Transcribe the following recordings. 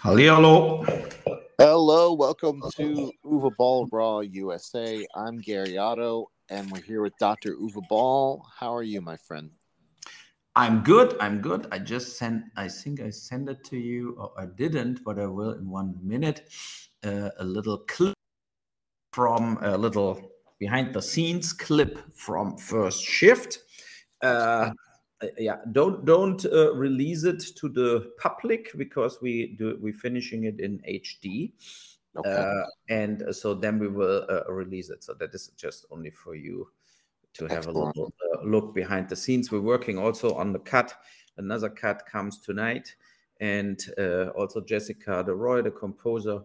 Hello. Hello, welcome to Uwe Boll Raw USA. I'm Gary Otto, and we're here with Dr. Uwe Boll. How are you, my friend? I'm good. I'm good. I just sent, I think I sent it to you, or I didn't, but I will in one minute. Uh, a little clip from a little behind the scenes clip from First Shift. Uh, yeah don't don't uh, release it to the public because we do we're finishing it in hd okay. uh, and so then we will uh, release it. So that is just only for you to have Excellent. a little uh, look behind the scenes. We're working also on the cut. Another cut comes tonight. And uh, also Jessica de Rooij the composer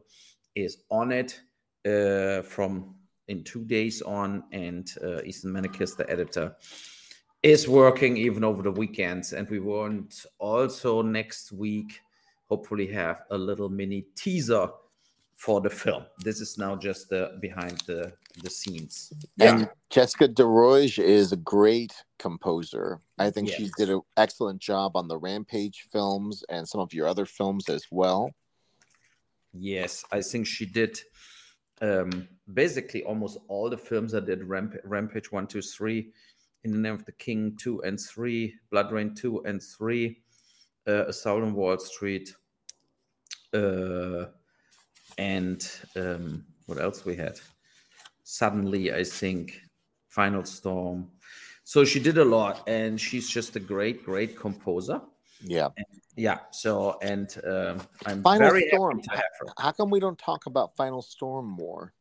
is on it uh, from in two days on. And Ethan Maniquis the editor is working even over the weekends. And we want also next week, hopefully, have a little mini teaser for the film. This is now just the behind the the scenes. And yeah. Jessica de Rooij is a great composer. I think yes. she did an excellent job on the Rampage films and some of your other films as well. Yes, I think she did um, basically almost all the films that did Ramp- Rampage one, two, three in the Name of the King 2 and 3, Blood Rain 2 and 3, uh, Assault on Wall Street, uh, and um, what else we had? Suddenly, I think, Final Storm. So she did a lot, and she's just a great, great composer. Yeah. And, yeah. So, and um, I'm Final very Storm. How come we don't talk about Final Storm more?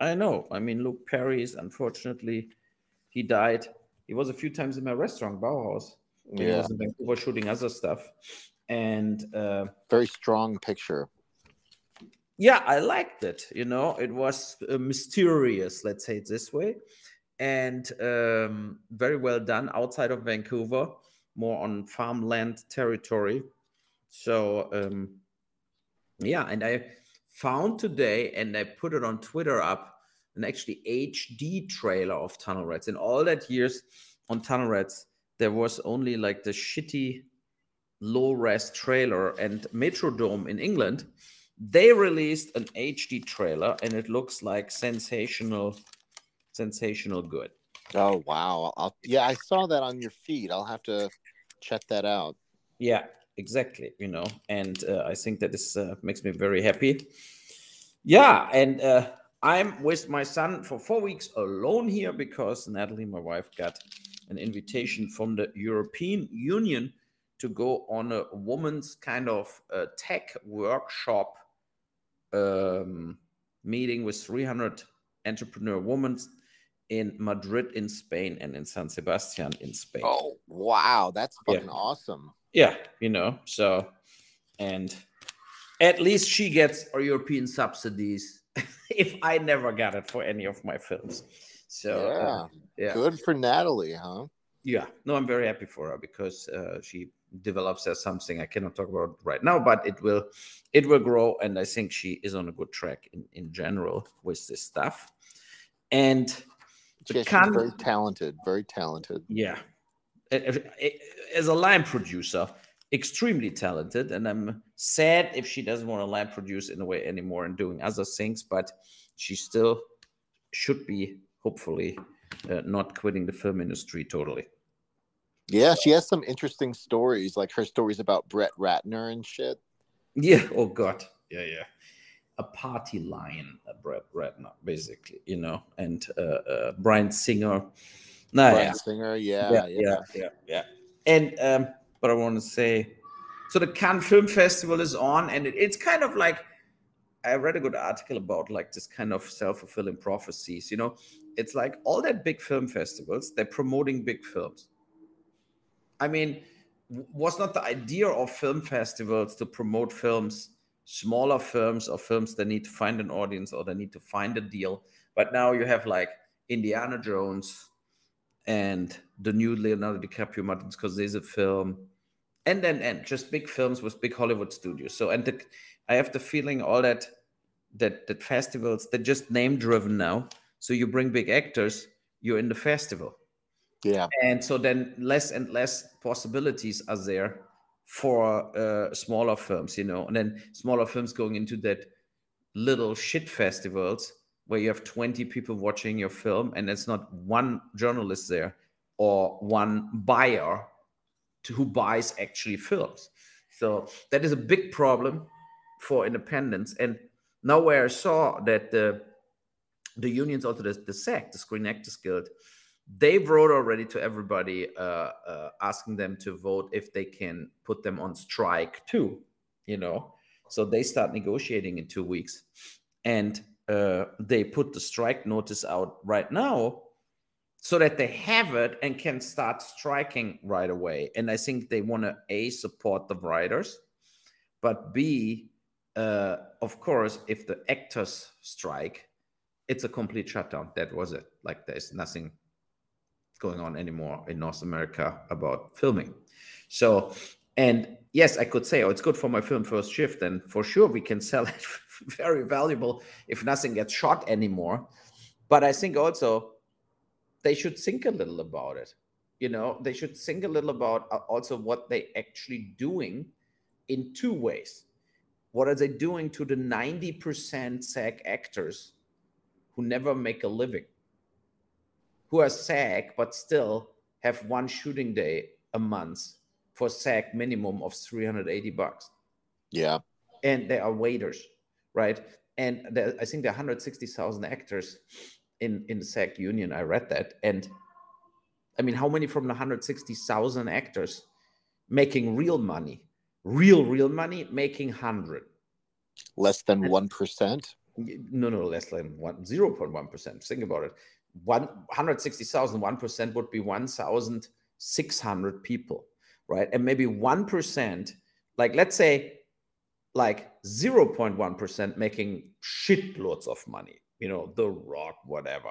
I know. I mean, Luke Perry is unfortunately he died he was a few times in my restaurant, Bauhaus. Yeah. He was in Vancouver shooting other stuff. And uh, very strong picture. Yeah, I liked it. You know, it was uh, mysterious, let's say it this way, and um, very well done outside of Vancouver, more on farmland territory. So, um, yeah, and I found today, and I put it on Twitter up an actually HD trailer of Tunnel Rats. In all that years on Tunnel Rats, there was only like the shitty low res trailer and Metrodome in England. They released an HD trailer and it looks like sensational, sensational good. Oh wow! I'll, yeah, I saw that on your feed. I'll have to check that out. Yeah, exactly. You know, and uh, I think that this uh, makes me very happy. Yeah, and uh, I'm with my son for four weeks alone here because Natalie, my wife, got an invitation from the European Union to go on a woman's kind of uh, tech workshop um, meeting with 300 entrepreneur women in Madrid in Spain and in San Sebastian in Spain. Oh, wow. That's fucking yeah. awesome. Yeah, you know, so, and at least she gets our European subsidies if I never got it for any of my films. So yeah, uh, yeah. good for Natalie, huh? Yeah, no, I'm very happy for her because uh, she develops as something I cannot talk about right now, but it will, it will grow, and I think she is on a good track in in general with this stuff. And she's very talented, very talented. Yeah, as a line producer, extremely talented, and I'm sad if she doesn't want to line produce in a way anymore and doing other things. But she still should be, hopefully, uh, not quitting the film industry totally. Yeah, she has some interesting stories, like her stories about Brett Ratner and shit. Yeah. Oh God. Yeah, yeah. A party lion, uh, Brett Ratner, basically, you know, and uh, uh, Bryan Singer. Nah, Bryan yeah. Singer, yeah, yeah, yeah, yeah, yeah. yeah. And um, but I want to say, so the Cannes Film Festival is on, and it, it's kind of like I read a good article about like this kind of self fulfilling prophecies. You know, it's like all that big film festivals they're promoting big films. I mean, was not the idea of film festivals to promote films, smaller films or films that need to find an audience or they need to find a deal? But now you have like Indiana Jones and the new Leonardo DiCaprio Martin Scorsese film, and then and just big films with big Hollywood studios. So and the, I have the feeling all that that that festivals they're just name driven now. So you bring big actors, you're in the festival. Yeah. And so then less and less possibilities are there for uh, smaller films, you know, and then smaller films going into that little shit festivals where you have 20 people watching your film and it's not one journalist there or one buyer to, who buys actually films. So that is a big problem for independence. And now where I saw that the the unions, also the, the SAG, the Screen Actors Guild, they wrote already to everybody uh, uh, asking them to vote if they can put them on strike too you know so they start negotiating in two weeks and uh, they put the strike notice out right now so that they have it and can start striking right away. And i think they want to a support the writers but b uh, of course if the actors strike it's a complete shutdown. That was it. Like there's nothing going on anymore in North America about filming. So, and yes, I could say, oh, it's good for my film First Shift, and for sure we can sell it very valuable if nothing gets shot anymore. But I think also they should think a little about it. You know, they should think a little about uh, also what they actually doing in two ways. What are they doing to the 90% SAG actors who never make a living? who are SAG but still have one shooting day a month for SAG minimum of 380 bucks. Yeah. And they are waiters, right? And there, I think there are 160,000 actors in, in the SAG union. I read that. And I mean, how many from the 160,000 actors making real money? Real, real money making 100. Less than 1%? No, no, less than one, 0.1%. Think about it one 160,000, 1% would be 1,600 people, right? And maybe 1%, like let's say like 0.1% making shitloads of money, you know, The Rock, whatever,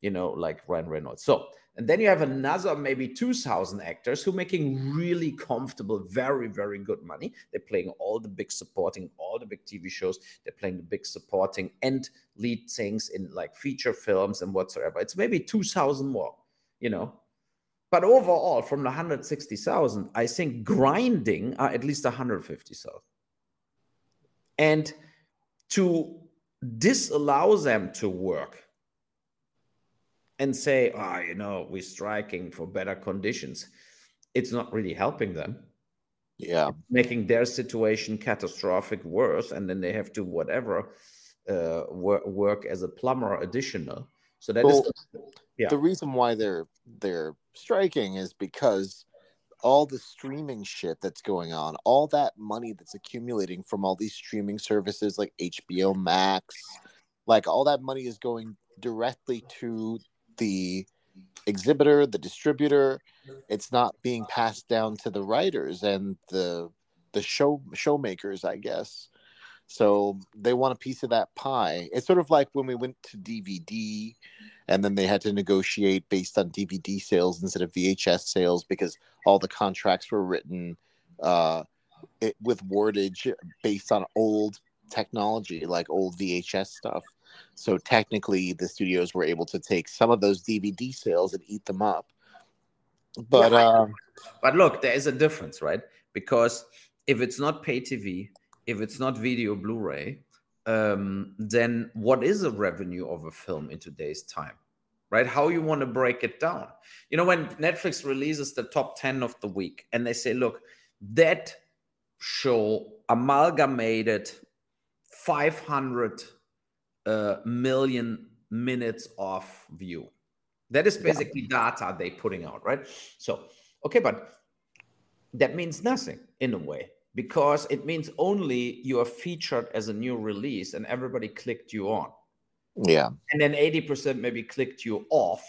you know, like Ryan Reynolds. So and then you have another maybe 2,000 actors who making really comfortable, very, very good money. They're playing all the big supporting, all the big TV shows. They're playing the big supporting and lead things in like feature films and whatsoever. It's maybe 2,000 more, you know. But overall, from the 160,000, I think grinding are at least 150,000. And to disallow them to work and say, oh, you know, we're striking for better conditions, it's not really helping them. Yeah. Making their situation catastrophic worse. And then they have to whatever uh, work, work as a plumber additional. So that well, is yeah. the reason why they're they're striking is because all the streaming shit that's going on, all that money that's accumulating from all these streaming services like HBO Max, like all that money is going directly to the exhibitor, the distributor. It's not being passed down to the writers and the the show showmakers, I guess. So they want a piece of that pie. It's sort of like when we went to DVD and then they had to negotiate based on DVD sales instead of VHS sales because all the contracts were written uh, it, with wordage based on old technology, like old VHS stuff. So technically, the studios were able to take some of those DVD sales and eat them up. But yeah, uh, but look, there is a difference, right? Because if it's not pay TV, if it's not video Blu-ray, um, then what is a revenue of a film in today's time? Right? How you want to break it down? You know, when Netflix releases the top 10 of the week and they say, look, that show amalgamated 500 uh, million minutes of view. That is basically yeah. data they're putting out, right? So, okay, but that means nothing in a way because it means only you are featured as a new release and everybody clicked you on. Yeah. And then 80% maybe clicked you off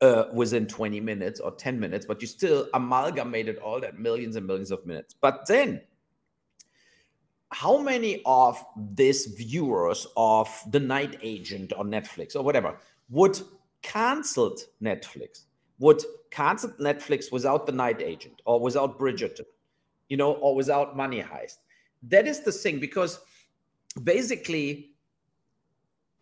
uh, within 20 minutes or 10 minutes, but you still amalgamated all that millions and millions of minutes. But then how many of these viewers of The Night Agent on Netflix or whatever would canceled Netflix, would cancel Netflix without The Night Agent or without Bridgerton, you know, or without Money Heist? That is the thing because basically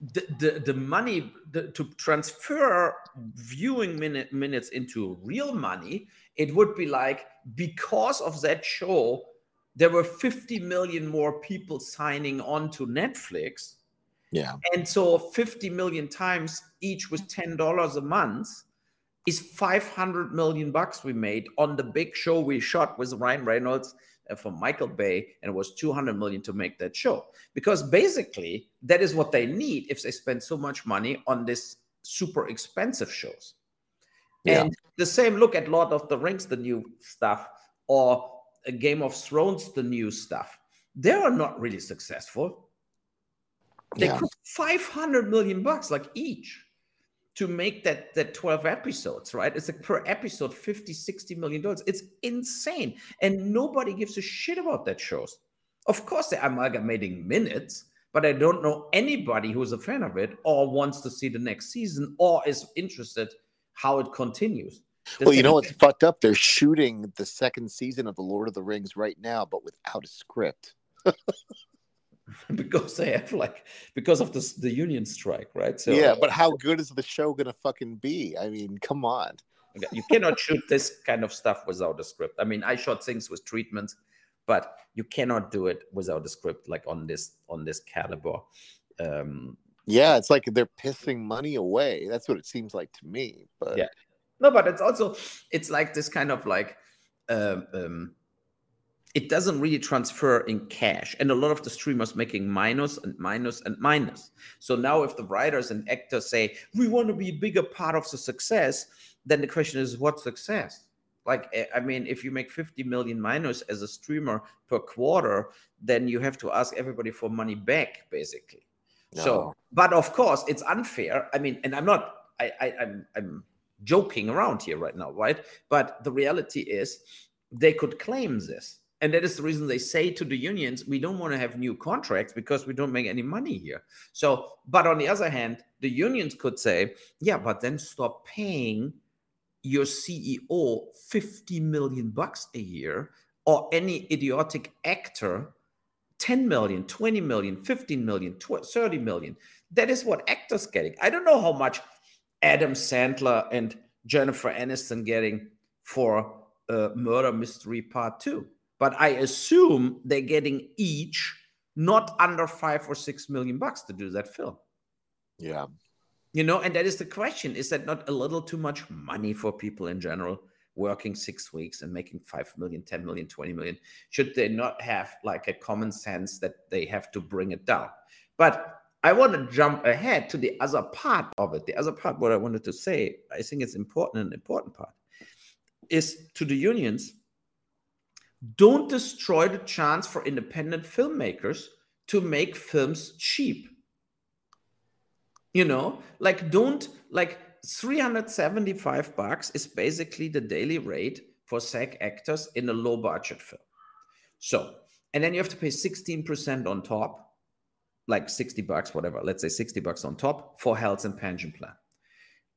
the, the, the money the, to transfer viewing minute, minutes into real money, it would be like because of that show, there were 50 million more people signing on to Netflix. Yeah. And so 50 million times each was $10 a month is 500 million bucks we made on the big show we shot with Ryan Reynolds uh, and from Michael Bay, and it was 200 million to make that show. Because basically, that is what they need if they spend so much money on this super expensive shows. Yeah. And the same look at Lord of the Rings, the new stuff, or a Game of Thrones, the new stuff. They are not really successful. They yeah. cost 500 million bucks like each to make that that 12 episodes right? It's like per episode 50 60 million dollars. It's insane. And nobody gives a shit about that shows. Of course they're amalgamating minutes but i don't know anybody who's a fan of it or wants to see the next season or is interested how it continues. Does well you know what's fucked up? They're shooting the second season of the lord of the rings right now but without a script because they have like because of this the union strike, right? So yeah, but how good is the show gonna fucking be? I mean, come on. You cannot shoot this kind of stuff without a script. I mean, I shot things with treatments, but you cannot do it without a script like on this on this caliber. Um, yeah, it's like they're pissing money away. That's what it seems like to me. But yeah, no, but it's also it's like this kind of like um, um it doesn't really transfer in cash. And a lot of the streamers making minus and minus and minus. So now if the writers and actors say we want to be a bigger part of the success then the question is what success? Like eh, i mean if you make 50 million minus as a streamer per quarter then you have to ask everybody for money back basically. No. so but of course it's unfair. I mean and i'm not I, I i'm i'm joking around here right now right? But the reality is they could claim this and that is the reason they say to the unions, we don't want to have new contracts because we don't make any money here. So, but on the other hand, the unions could say, yeah, but then stop paying your CEO 50 million bucks a year or any idiotic actor 10 million, 20 million, 15 million, 30 million. That is what actors getting. I don't know how much Adam Sandler and Jennifer Aniston getting for uh, Murder Mystery Part 2 but I assume they're getting each not under five or six million bucks to do that film. Yeah. You know, and that is the question. Is that not a little too much money for people in general working six weeks and making 5 million, 10 million, 20 million? Should they not have like a common sense that they have to bring it down? But I want to jump ahead to the other part of it. The other part, what I wanted to say, I think it's important, an important part, is to the unions don't destroy the chance for independent filmmakers to make films cheap. You know, like don't like 375 bucks is basically the daily rate for SAG actors in a low budget film. So, and then you have to pay 16% on top, like 60 bucks, whatever, let's say 60 bucks on top for health and pension plan.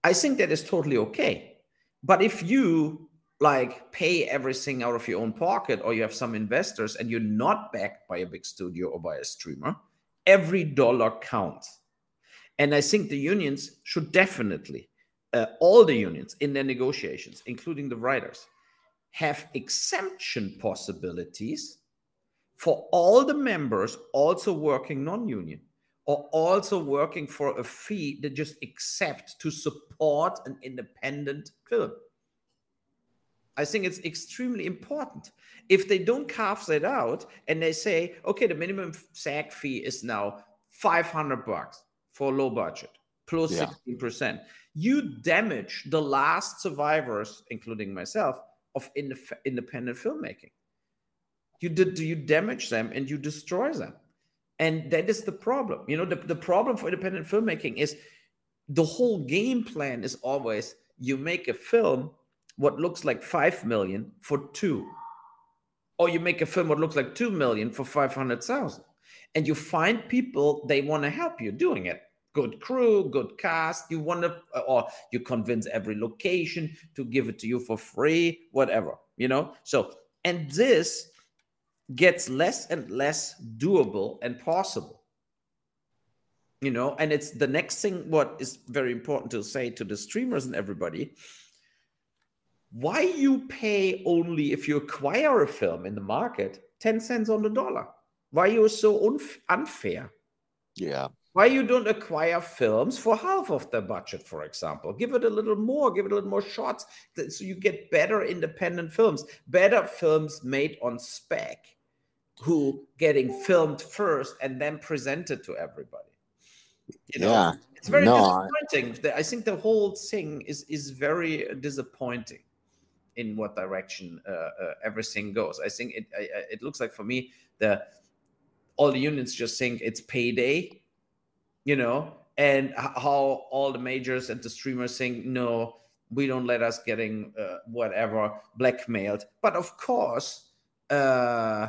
I think that is totally okay. But if you like pay everything out of your own pocket or you have some investors and you're not backed by a big studio or by a streamer every dollar counts. And i think the unions should definitely uh, all the unions in their negotiations including the writers have exemption possibilities for all the members also working non-union or also working for a fee that just accept to support an independent film I think it's extremely important. If they don't carve that out and they say, okay, the minimum SAG fee is now 500 bucks for low budget plus yeah. 16%, you damage the last survivors, including myself, of independent filmmaking. You did you damage them and you destroy them. And that is the problem. You know, the, the problem for independent filmmaking is the whole game plan is always you make a film what looks like 5 million for 2 or you make a film what looks like 2 million for 500,000 and you find people they want to help you doing it. Good crew good cast you want to or you convince every location to give it to you for free whatever you know? So and this gets less and less doable and possible. You know and it's the next thing what is very important to say to the streamers and everybody why you pay only if you acquire a film in the market 10 cents on the dollar? Why you're so unf- unfair? Yeah. why you don't acquire films for half of the budget for example? Give it a little more give it a little more shots so you get better independent films better films made on spec who getting filmed first and then presented to everybody. You know? Yeah. it's very No, disappointing. The- i think the whole thing is is very disappointing in what direction uh, uh, everything goes. I think it I, I- it looks like for me the all the unions just think it's payday you know and how all the majors and the streamers think no we don't let us getting uh, whatever blackmailed. But of course uh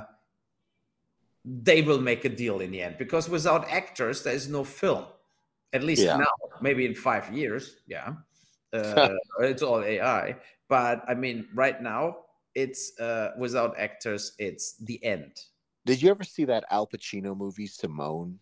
they will make a deal in the end because without actors there is no film. At least Yeah. now maybe in five years yeah. Uh, it's all ai but i mean right now it's uh without actors it's the end Did you ever see that Al Pacino movie Simone?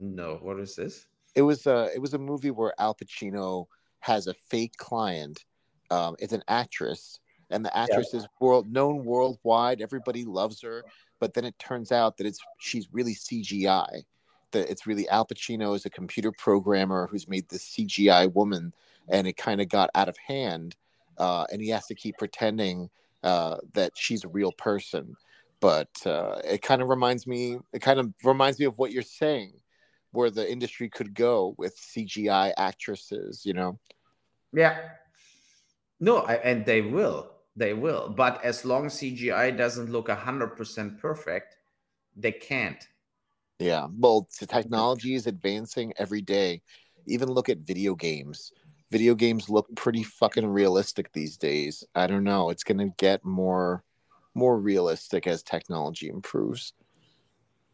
no what is this It was a it was a movie where Al Pacino has a fake client. Um, it's an actress, and the actress is world known worldwide. Everybody loves her, but then it turns out that it's she's really CGI. That it's really Al Pacino is a computer programmer who's made this CGI woman, and it kind of got out of hand, uh, and he has to keep pretending uh, that she's a real person. But uh, it kind of reminds me. It kind of reminds me of what you're saying where the industry could go with CGI actresses, you know? Yeah. No, I, and they will. They will. But as long CGI doesn't look 100% perfect, they can't. Yeah. Well, the technology is advancing every day. Even look at video games. Video games look pretty fucking realistic these days. I don't know. It's going to get more more realistic as technology improves.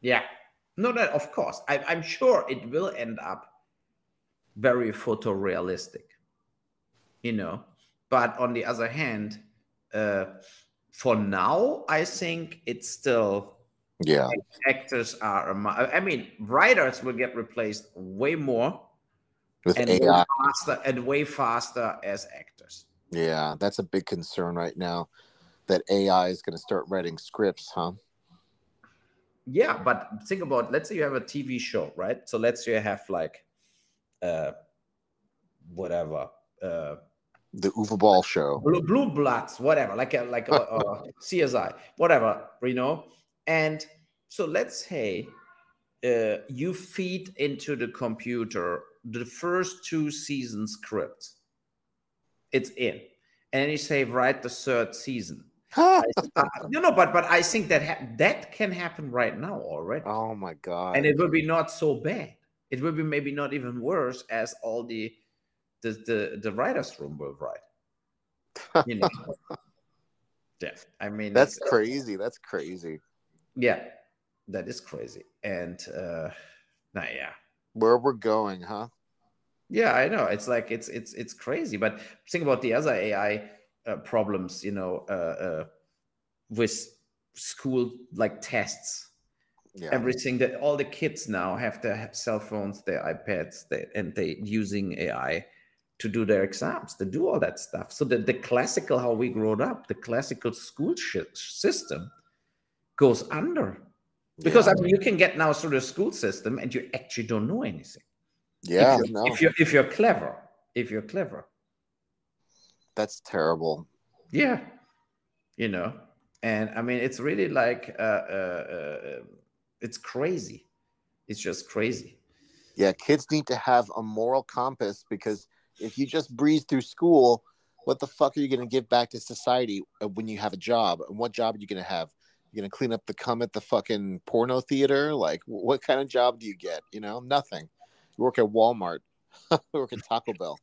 Yeah. No, that of course. I, I'm sure it will end up very photorealistic, you know. But on the other hand, uh, for now, I think it's still Yeah. actors are. I mean, writers will get replaced way more With and way AI. faster and way faster as actors. Yeah, that's a big concern right now that AI is going to start writing scripts, huh? Yeah, but think about let's say you have a TV show, right? So let's say you have like uh whatever, uh The Uwe Boll show. blue, blue bloods, whatever, like a like a, a CSI, whatever, you know. And so let's say uh, you feed into the computer the first two season scripts. It's in, and you say write the third season. oh Uh, no, no, but but I think that ha- that can happen right now already, Oh my god. and it will be not so bad. It will be maybe not even worse as all the the the, the writers' room will write. You know. yeah, I mean That's crazy. That's crazy. Yeah, that is crazy, and uh, nah, yeah, Where we're going, huh? yeah, I know. It's like it's it's it's crazy. But think about the other AI uh, problems, you know, uh, uh, with school like tests. Yeah. everything that all the kids now have their cell phones their ipads they, and they using ai to do their exams to do all that stuff so the, the classical how we grew up the classical school shi- system goes under because yeah. i mean you can get now through the school system and you actually don't know anything yeah, if you're, no, if you're if you're clever if you're clever that's terrible. yeah you know and i mean it's really like uh, uh, uh, it's crazy it's just crazy Yeah, kids need to have a moral compass because if you just breeze through school, what the fuck are you going to give back to society uh, when you have a job? And what job are you going to have? You're to clean up the cum at the fucking porno theater? Like, what kind of job do you get? You know, nothing. You work at Walmart, you work at Taco Bell.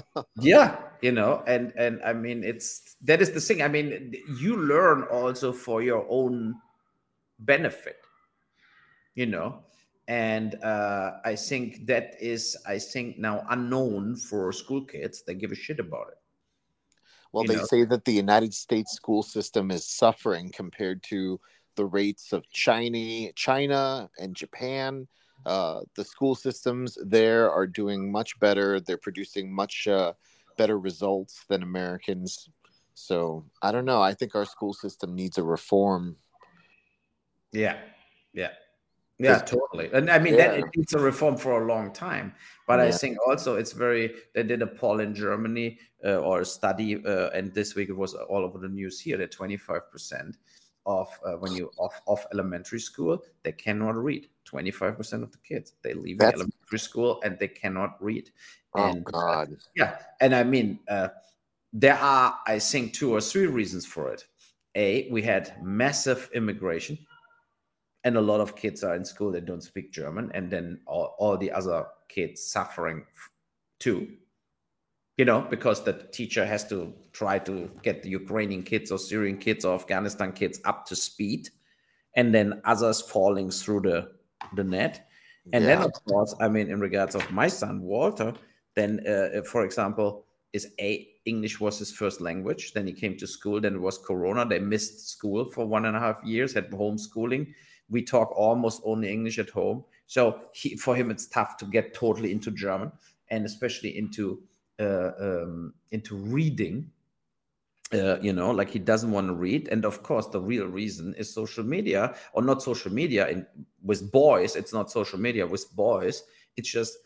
yeah you know and and i mean it's that is the thing i mean you learn also for your own benefit you know and uh i think that is i think now unknown for school kids they give a shit about it Well, they know. say that the United States school system is suffering compared to the rates of China, China and Japan. Uh, the school systems there are doing much better. They're producing much uh, better results than Americans. So I don't know. I think our school system needs a reform. Yeah, yeah, yeah, totally. And I mean, yeah. that it needs a reform for a long time. But yeah. I think also it's very. They did a poll in Germany uh, or a study, uh, and this week it was all over the news here that twenty five percent of uh, when you off, off elementary school they cannot read 25% of the kids they leave elementary school and they cannot read oh and, uh, god yeah and i mean uh, there are i think two or three reasons for it a we had massive immigration and a lot of kids are in school that don't speak german and then all, all the other kids suffering too you know, because the teacher has to try to get the Ukrainian kids or Syrian kids or Afghanistan kids up to speed, and then others falling through the the net. And yeah. then, of course, I mean, in regards of my son Walter, then, uh, for example, is a English was his first language. Then he came to school. Then it was Corona. They missed school for one and a half years. Had homeschooling. We talk almost only English at home. So he, for him, it's tough to get totally into German and especially into uh, um, into reading uh, you know like he doesn't want to read. And of course the real reason is social media or not social media with boys. It's not social media with boys. It's just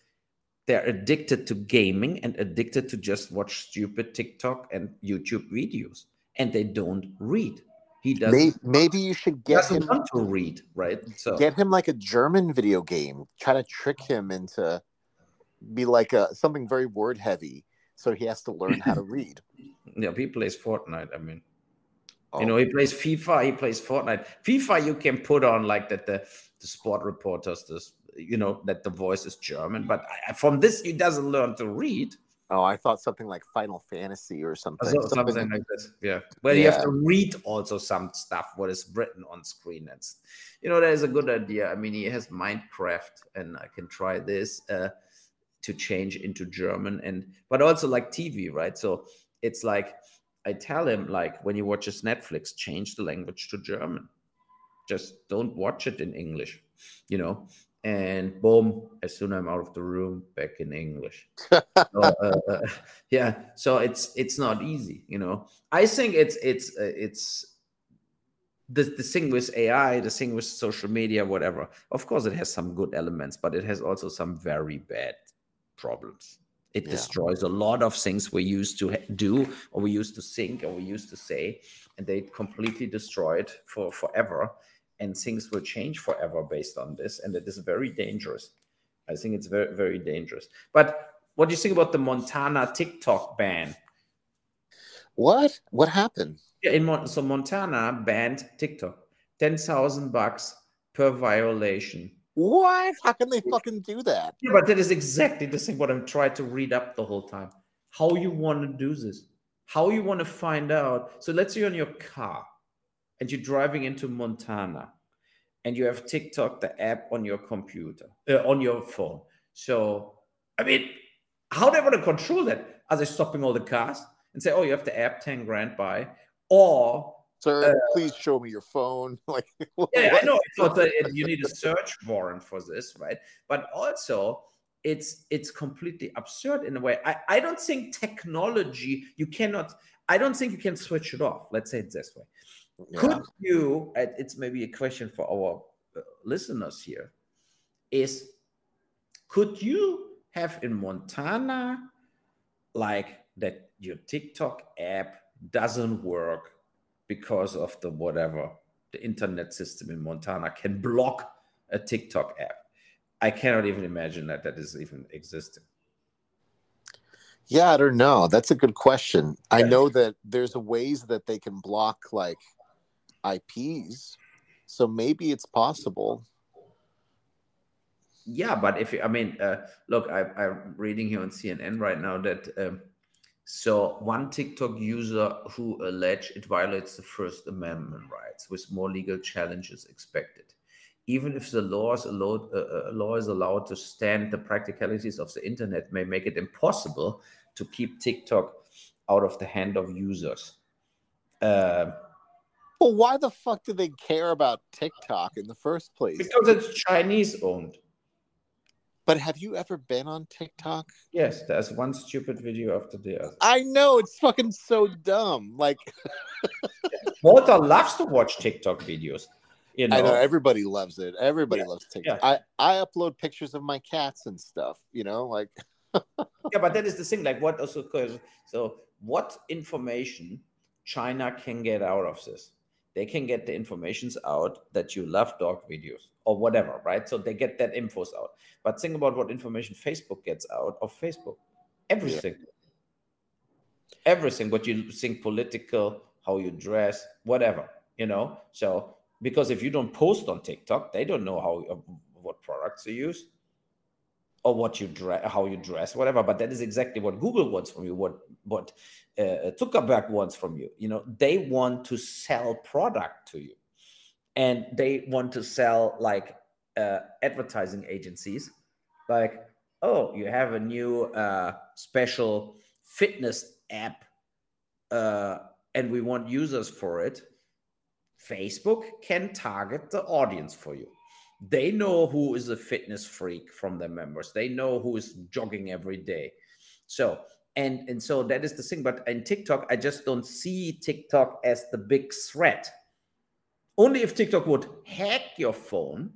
they're addicted to gaming and addicted to just watch stupid tiktok and youtube videos. And they don't read he doesn't maybe, maybe you should get him to read right so get him like a german video game try to trick him into be like a something very word heavy, so he has to learn how to read. Yeah, he plays Fortnite. I mean, oh. you know, he plays FIFA. He plays Fortnite. FIFA, you can put on like that the the sport reporters, this you know that the voice is German, but from this he doesn't learn to read. Oh, I thought something like Final Fantasy or something. something, something like this. Yeah. Well, yeah. you have to read also some stuff, what is written on screen. And, you know, that is a good idea. I mean, he has Minecraft, and I can try this. Uh, to change into German and but also like TV, right? So it's like I tell him like when you watch his Netflix, change the language to German. Just don't watch it in English, you know. And boom, as soon as I'm out of the room, back in English. so, uh, uh, yeah, so it's it's not easy, you know. I think it's it's uh, it's the, the thing with AI, the thing with social media, whatever. Of course, it has some good elements, but it has also some very bad problems. It yeah. destroys a lot of things we used to do, or we used to think, or we used to say, and they completely destroy it for forever. And things will change forever based on this, and it is very dangerous. I think it's very, very dangerous. But what do you think about the Montana TikTok ban? What? What happened? Yeah, in Mon- so Montana banned TikTok. Ten thousand bucks per violation. What? How can they fucking do that? Yeah, but that is exactly the thing what I'm trying to read up the whole time. How you want to do this? How you want to find out? So let's say you're in your car and you're driving into Montana and you have TikTok, the app on your computer, uh, on your phone. So, I mean, how do they want to control that? Are they stopping all the cars and say, oh, you have the app 10 grand by? Or sir, uh, please show me your phone. like, yeah, I know. It's a, you need a search warrant for this, right? But also, it's it's completely absurd in a way. I, I don't think technology you cannot. I don't think you can switch it off. Let's say it this way. Yeah. Could you? It's maybe a question for our uh, listeners here. Is could you have in Montana like that your TikTok app doesn't work because of the whatever the internet system in Montana can block a TikTok app. I cannot even imagine that that is even existing. Yeah, I don't know. That's a good question. Yeah. I know that there's ways that they can block like IPs, so maybe it's possible. Yeah, but if I mean, uh, look, I, am reading here on CNN right now that um, so one TikTok user who alleged it violates the First Amendment rights, with more legal challenges expected. Even if the law is allowed, uh, uh, law is allowed to stand, the practicalities of the internet may make it impossible to keep TikTok out of the hand of users. Uh, well, why the fuck do they care about TikTok in the first place? Because it's Chinese owned. But have you ever been on TikTok? Yes, there's one stupid video after the other. I know it's fucking so dumb. Like Walter loves to watch TikTok videos. You know, I know everybody loves it. Everybody Yeah, loves TikTok. yeah. I I upload pictures of my cats and stuff. You know, like yeah, but that is the thing. Like, what also? So, what information China can get out of this? They can get the informations out that you love dog videos or whatever, right? So they get that infos out. But think about what information Facebook gets out of Facebook. Everything. Everything. What you think political, how you dress, whatever. You know. So because if you don't post on TikTok, they don't know how uh, what products you use or what you dress, how you dress, whatever. But that is exactly what Google wants from you. What what uh, Zuckerberg wants from you. You know, they want to sell product to you, and they want to sell like uh, advertising agencies, like oh, you have a new uh, special fitness app, uh, and we want users for it. Facebook can target the audience for you they know who is a fitness freak from their members. They know who is jogging every day. So and and so that is the thing. But in tiktok i just don't see tiktok as the big threat. Only if tiktok would hack your phone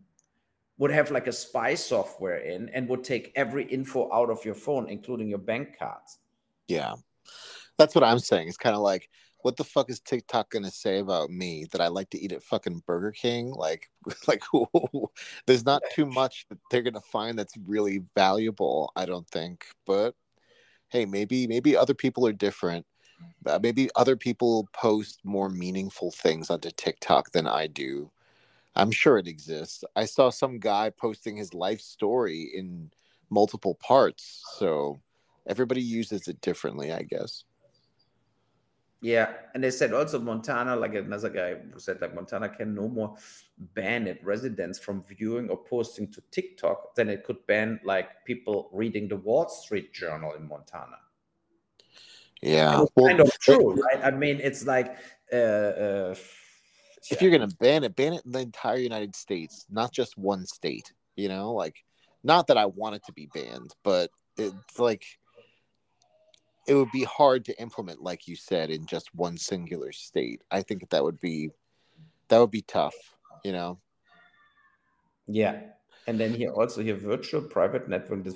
would have like a spy software in and would take every info out of your phone including your bank cards. Yeah, that's what I'm saying. It's kind of like, what the fuck is TikTok gonna say about me that I like to eat at fucking Burger King? Like, like there's not too much that they're gonna find that's really valuable. I don't think, but hey, maybe maybe other people are different. Uh, maybe other people post more meaningful things onto TikTok than I do. I'm sure it exists. I saw some guy posting his life story in multiple parts, so everybody uses it differently, I guess. Yeah, and they said also Montana, like another guy who said like Montana can no more ban it residents from viewing or posting to TikTok than it could ban like people reading the Wall Street Journal in Montana. Yeah, It's kind of true, right? I mean, it's like uh, uh, if you're gonna ban it, ban it in the entire United States, not just one state. You know, like not that I want it to be banned, but it's like it would be hard to implement, like you said, in just one singular state. I think that would be that would be tough. You know. Yeah. And then here also here virtual private network, the,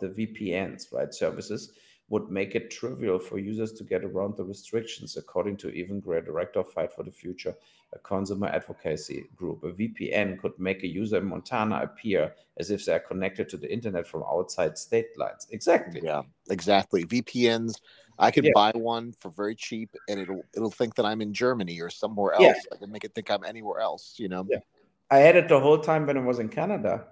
the VPNs, right? Services would make it trivial for users to get around the restrictions, according to Evan Greer director Fight for the Future, a consumer advocacy group. A VPN could make a user in Montana appear as if they are connected to the internet from outside state lines. Exactly. Yeah, exactly. VPNs. I could Yeah. buy one for very cheap, and it'll it'll think that I'm in Germany or somewhere else. Yeah. I can make it think I'm anywhere else. You know. Yeah. I had it the whole time when I was in Canada,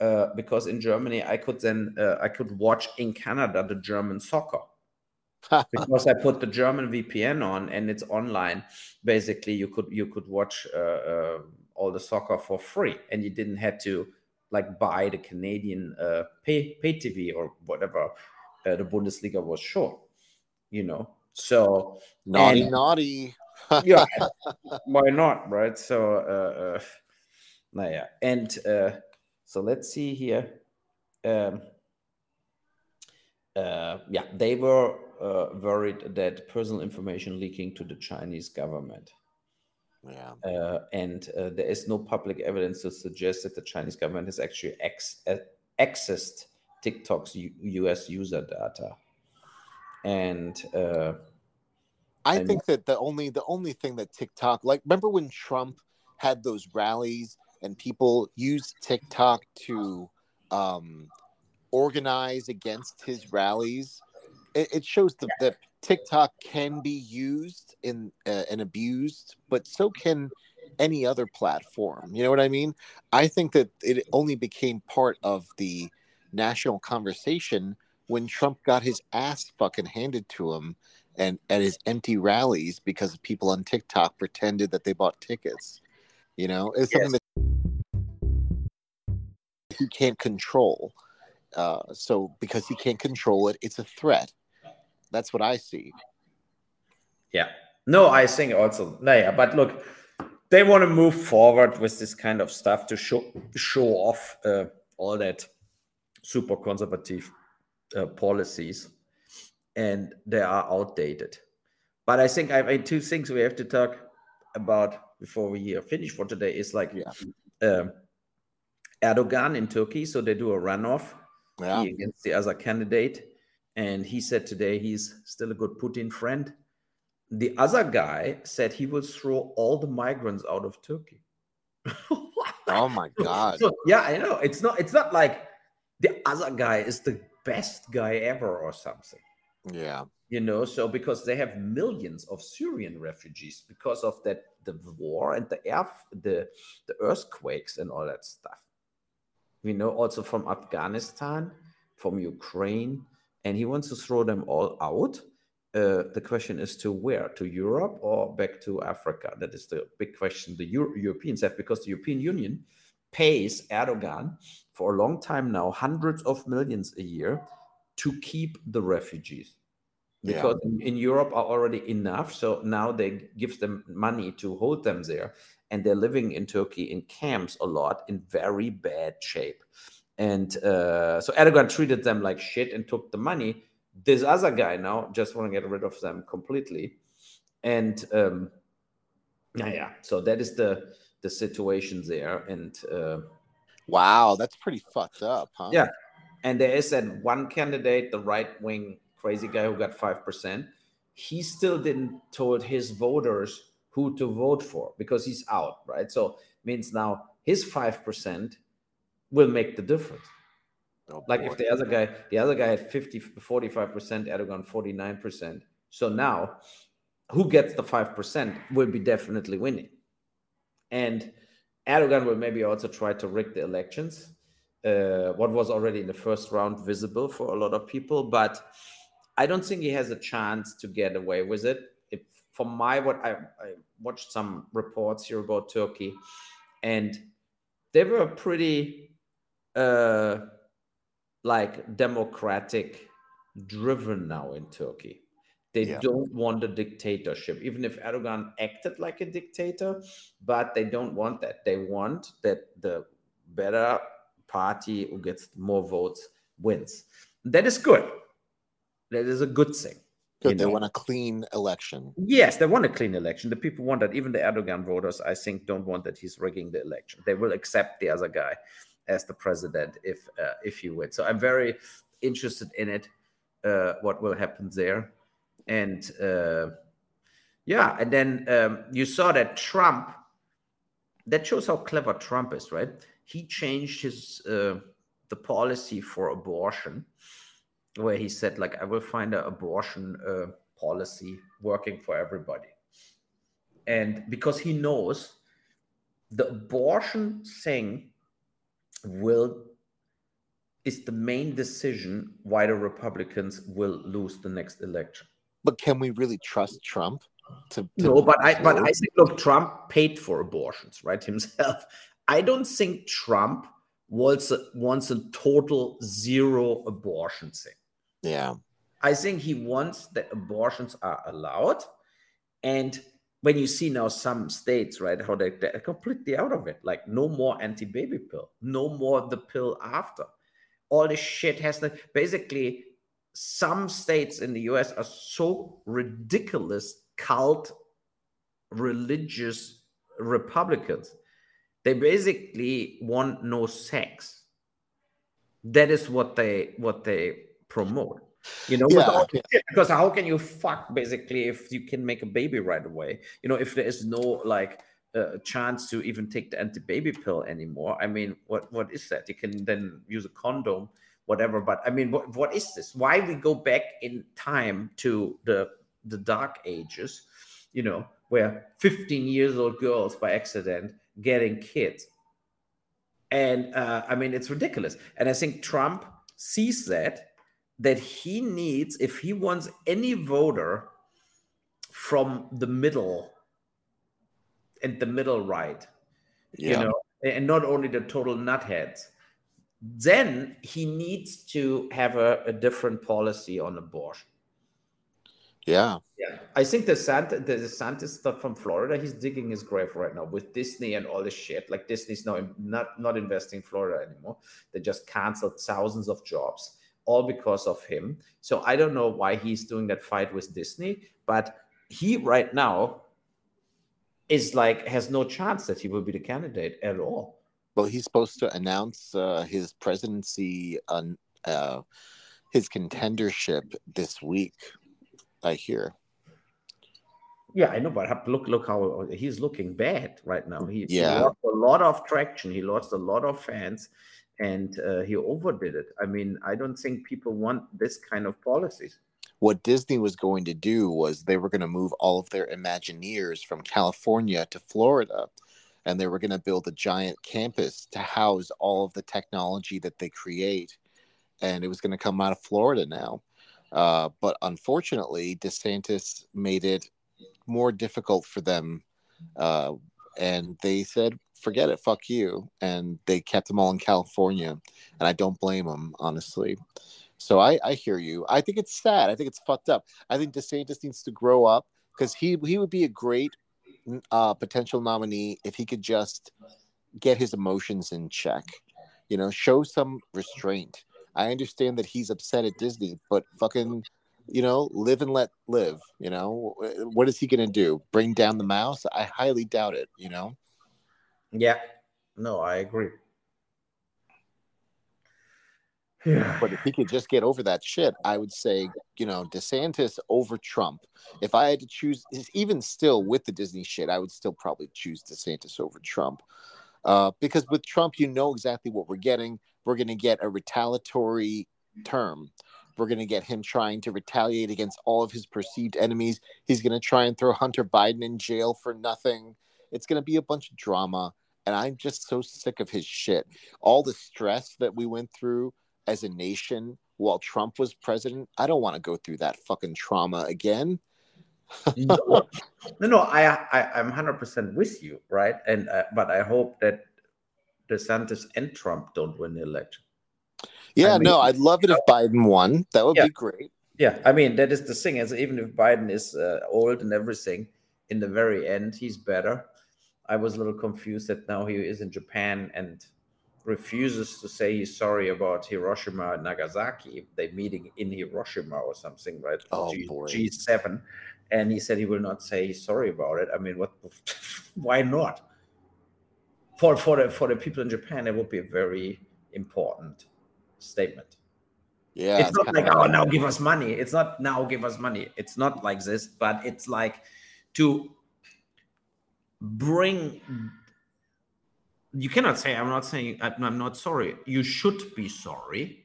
uh, because in Germany I could then uh, I could watch in Canada the German soccer because I put the German VPN on and it's online. Basically, you could you could watch uh, uh, all the soccer for free, and you didn't have to like buy the Canadian uh, pay pay TV or whatever uh, the Bundesliga was short. You know, so naughty, and- naughty. yeah why not right so uh, uh naja and uh so let's see here um uh yeah they were uh, worried that personal information leaking to the chinese government Yeah. uh, and uh, there is no public evidence to suggest that the chinese government has actually ex- uh, accessed tiktok's U- us user data and uh I And- think that the only the only thing that TikTok like remember when Trump had those rallies and people used TikTok to um, organize against his rallies. It, it shows that, that TikTok can be used in uh, and abused, but so can any other platform. You know what I mean? I think that it only became part of the national conversation when Trump got his ass fucking handed to him and at his empty rallies because people on TikTok pretended that they bought tickets. You know, it's something that he can't control. Uh, so because he can't control it, it's a threat. That's what I see. Yeah. No, I think also. No, yeah, but look, they want to move forward with this kind of stuff to show show off uh, all that super conservative uh, policies, and they are outdated. But I think I have two things we have to talk about before we finish for today is like Yeah. um, Erdogan in Turkey. So they do a runoff Yeah. against the other candidate. And he said today he's still a good Putin friend. The other guy said he will throw all the migrants out of Turkey. Oh my god. So, yeah, I know. It's not it's not like the other guy is the best guy ever or something. Yeah. You know, so because they have millions of Syrian refugees because of that the war and the air the the earthquakes and all that stuff. We know also from Afghanistan, from Ukraine, and he wants to throw them all out. Uh, the question is to where? To Europe or back to Africa? That is the big question the Euro- Europeans have because the European Union pays Erdogan for a long time now, hundreds of millions a year to keep the refugees. Yeah. Because in, in Europe are already enough. So now they give them money to hold them there. And they're living in Turkey in camps a lot in very bad shape. And uh, so Erdogan treated them like shit and took the money. This other guy now just want to get rid of them completely. And um, yeah, yeah. So that is the the situation there. And uh, Wow, that's pretty fucked up, huh? Yeah. and there is that one candidate, the right wing crazy guy who got five percent. He still didn't told his voters who to vote for because he's out, right? So means now his five percent will make the difference. Oh, Like boy. if the other guy, the other guy had 50, 45%, Erdogan 49%. So now who gets the 5% will be definitely winning. And Erdogan will maybe also try to rig the elections. Uh, what was already in the first round visible for a lot of people, but I don't think he has a chance to get away with it. If, from my what I, I watched some reports here about Turkey, and they were pretty uh, like democratic driven now in Turkey. They Yeah. don't want a dictatorship, even if Erdogan acted like a dictator, but they don't want that. They want that the better party who gets more votes wins. That is good. That is a good thing. They know. want a clean election. Yes, they want a clean election. The people want that. Even the Erdogan voters, I think, don't want that he's rigging the election. They will accept the other guy as the president if uh, if he wins. So I'm very interested in it. Uh, what will happen there? And uh, yeah, and then um, you saw that Trump. That shows how clever Trump is, right? He changed his uh, the policy for abortion where he said like i will find an abortion uh, policy working for everybody and because he knows the abortion thing will is the main decision why the republicans will lose the next election But can we really trust Trump? To, to no but i but i think look trump paid for abortions right himself i don't think trump wants a, wants a total zero abortion thing yeah. I think he wants that abortions are allowed. And when you see now some states, right, how they, they're completely out of it, like no more anti baby pill, no more the pill after. All this shit has to basically, some states in the US are so ridiculous, cult, religious Republicans. They basically want no sex. That is what they what they promote. You know, Yeah, yeah. because how can you fuck basically if you can make a baby right away? You know, if there is no like uh, chance to even take the anti-baby pill anymore. I mean, what what is that? You can then use a condom, whatever. But I mean, what what is this? Why we go back in time to the the dark ages? You know, where 15 years old girls by accident getting kids. And uh, I mean, it's ridiculous. And I think Trump sees that that he needs if he wants any voter from the middle and the middle right Yeah. you know and not only the total nutheads then he needs to have a, a different policy on abortion Yeah. Yeah, I think the Santa, the DeSantis stuff from Florida, he's digging his grave right now with Disney and all this shit. Like Disney's now not not investing in Florida anymore. They just canceled thousands of jobs, all because of him. So I don't know why he's doing that fight with Disney, but he right now is like has no chance that he will be the candidate at all. Well, he's supposed to announce uh, his presidency on uh, his contendership this week. I hear. Yeah, I know, but look, look how he's looking bad right now. He, yeah. he lost a lot of traction. He lost a lot of fans, and uh, he overdid it. I mean, I don't think people want this kind of policies. What Disney was going to do was they were going to move all of their Imagineers from California to Florida, and they were going to build a giant campus to house all of the technology that they create, and it was going to come out of Florida now. Uh, but unfortunately, DeSantis made it more difficult for them. Uh, and they said, forget it, fuck you. And they kept them all in California. And I don't blame them, honestly. So I, I hear you. I think it's sad. I think it's fucked up. I think DeSantis needs to grow up because he, he would be a great uh, potential nominee if he could just get his emotions in check, you know, show some restraint I understand that he's upset at Disney, but fucking, you know, live and let live. You know, what is he going to do? Bring down the mouse? I highly doubt it. You know. Yeah. No, I agree. Yeah. But if he could just get over that shit, I would say, you know, DeSantis over Trump. If I had to choose, even still with the Disney shit, I would still probably choose DeSantis over Trump. Uh, because with Trump, you know exactly what we're getting. We're going to get a retaliatory term. We're going to get him trying to retaliate against all of his perceived enemies. He's going to try and throw Hunter Biden in jail for nothing. It's going to be a bunch of drama. And I'm just so sick of his shit. All the stress that we went through as a nation while Trump was president, I don't want to go through that fucking trauma again. no, no, I, I I'm hundred percent with you, right? And uh, but I hope that DeSantis and Trump don't win the election. Yeah, I mean, no, I'd love it if Biden won. That would yeah. be great. Yeah, I mean that is the thing. As even if Biden is uh, old and everything, in the very end, he's better. I was a little confused that now he is in Japan and refuses to say he's sorry about Hiroshima and Nagasaki. They're meeting in Hiroshima or something, right? Oh G- boy. G7 and he said he will not say sorry about it. I mean, what? why not? For for the for the people in Japan, it would be very important statement. Yeah, it's, it's not like oh now give us money. It's not now give us money. It's not like this, but it's like to bring. You cannot say I'm not saying I'm not sorry. You should be sorry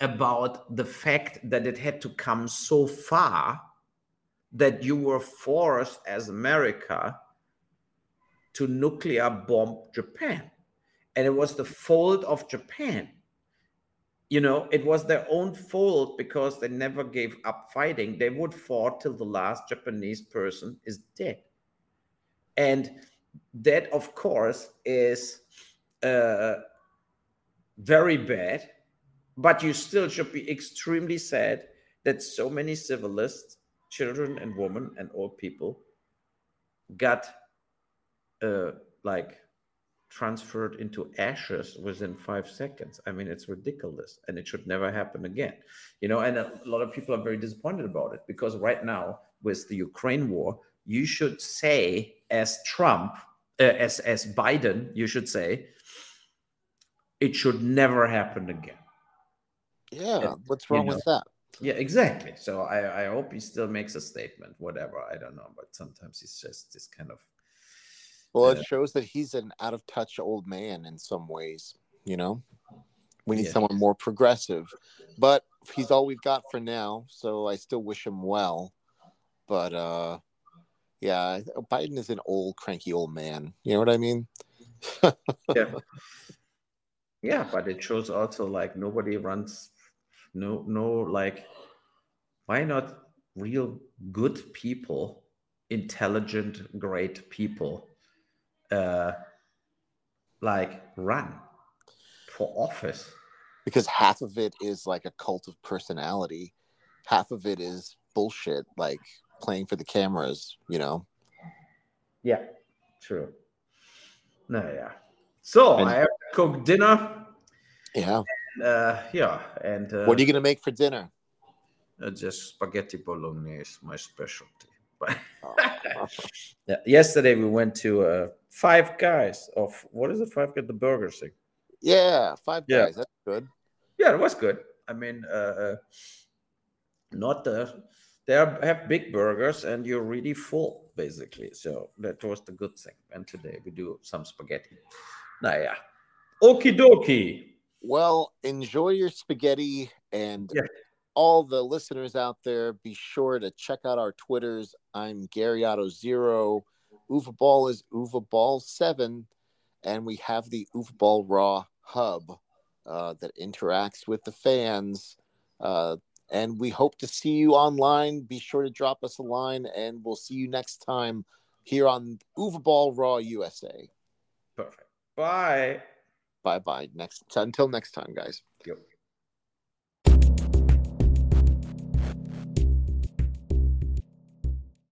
about the fact that it had to come so far that you were forced as America to nuclear bomb Japan. And it was the fault of Japan. You know, it was their own fault because they never gave up fighting. They would fought till the last Japanese person is dead. And that, of course, is uh, very bad. But you still should be extremely sad that so many civilists children and women and old people got uh, like transferred into ashes within five seconds. I mean, it's ridiculous and it should never happen again. You know, and a lot of people are very disappointed about it because right now, with the Ukraine war, you should say, as Trump, uh, as, as Biden, you should say, it should never happen again. Yeah, and, what's wrong you know, with that? Yeah, exactly. So I, I hope he still makes a statement, whatever. I don't know, but sometimes he's just this kind of. Well, it shows that he's an out of touch old man in some ways. You know, we need yeah. someone more progressive, but he's all we've got for now. So I still wish him well, but uh, yeah, Biden is an old, cranky old man. You know what I mean? yeah. Yeah, but it shows also like nobody runs no no like why not real good people intelligent great people uh like run for office because half of it is like a cult of personality half of it is bullshit like playing for the cameras, you know. Yeah, true. No, yeah. So And- I have to cook dinner. Yeah. Uh, yeah, and uh, What are you gonna make for dinner? uh, just spaghetti bolognese, my specialty. But Oh, yeah, yesterday we went to uh, Five Guys of what is it? Five Guys, the burger thing. yeah, five Yeah. guys. That's good. Yeah, it was good. I mean, uh, uh, not the they are, have big burgers and you're really full basically. So that was the good thing. And today we do some spaghetti. Naja. Okie dokie. Well, enjoy your spaghetti and Yeah. all the listeners out there, be sure to check out our Twitters. I'm Gary Otto Zero. Uwe Boll is Uwe Boll Seven, and we have the Uwe Boll Raw Hub uh, that interacts with the fans. Uh, and we hope to see you online. Be sure to drop us a line, and we'll see you next time here on Uwe Boll Raw USA. Perfect. Bye. Bye bye. Next until next time, guys. Yep.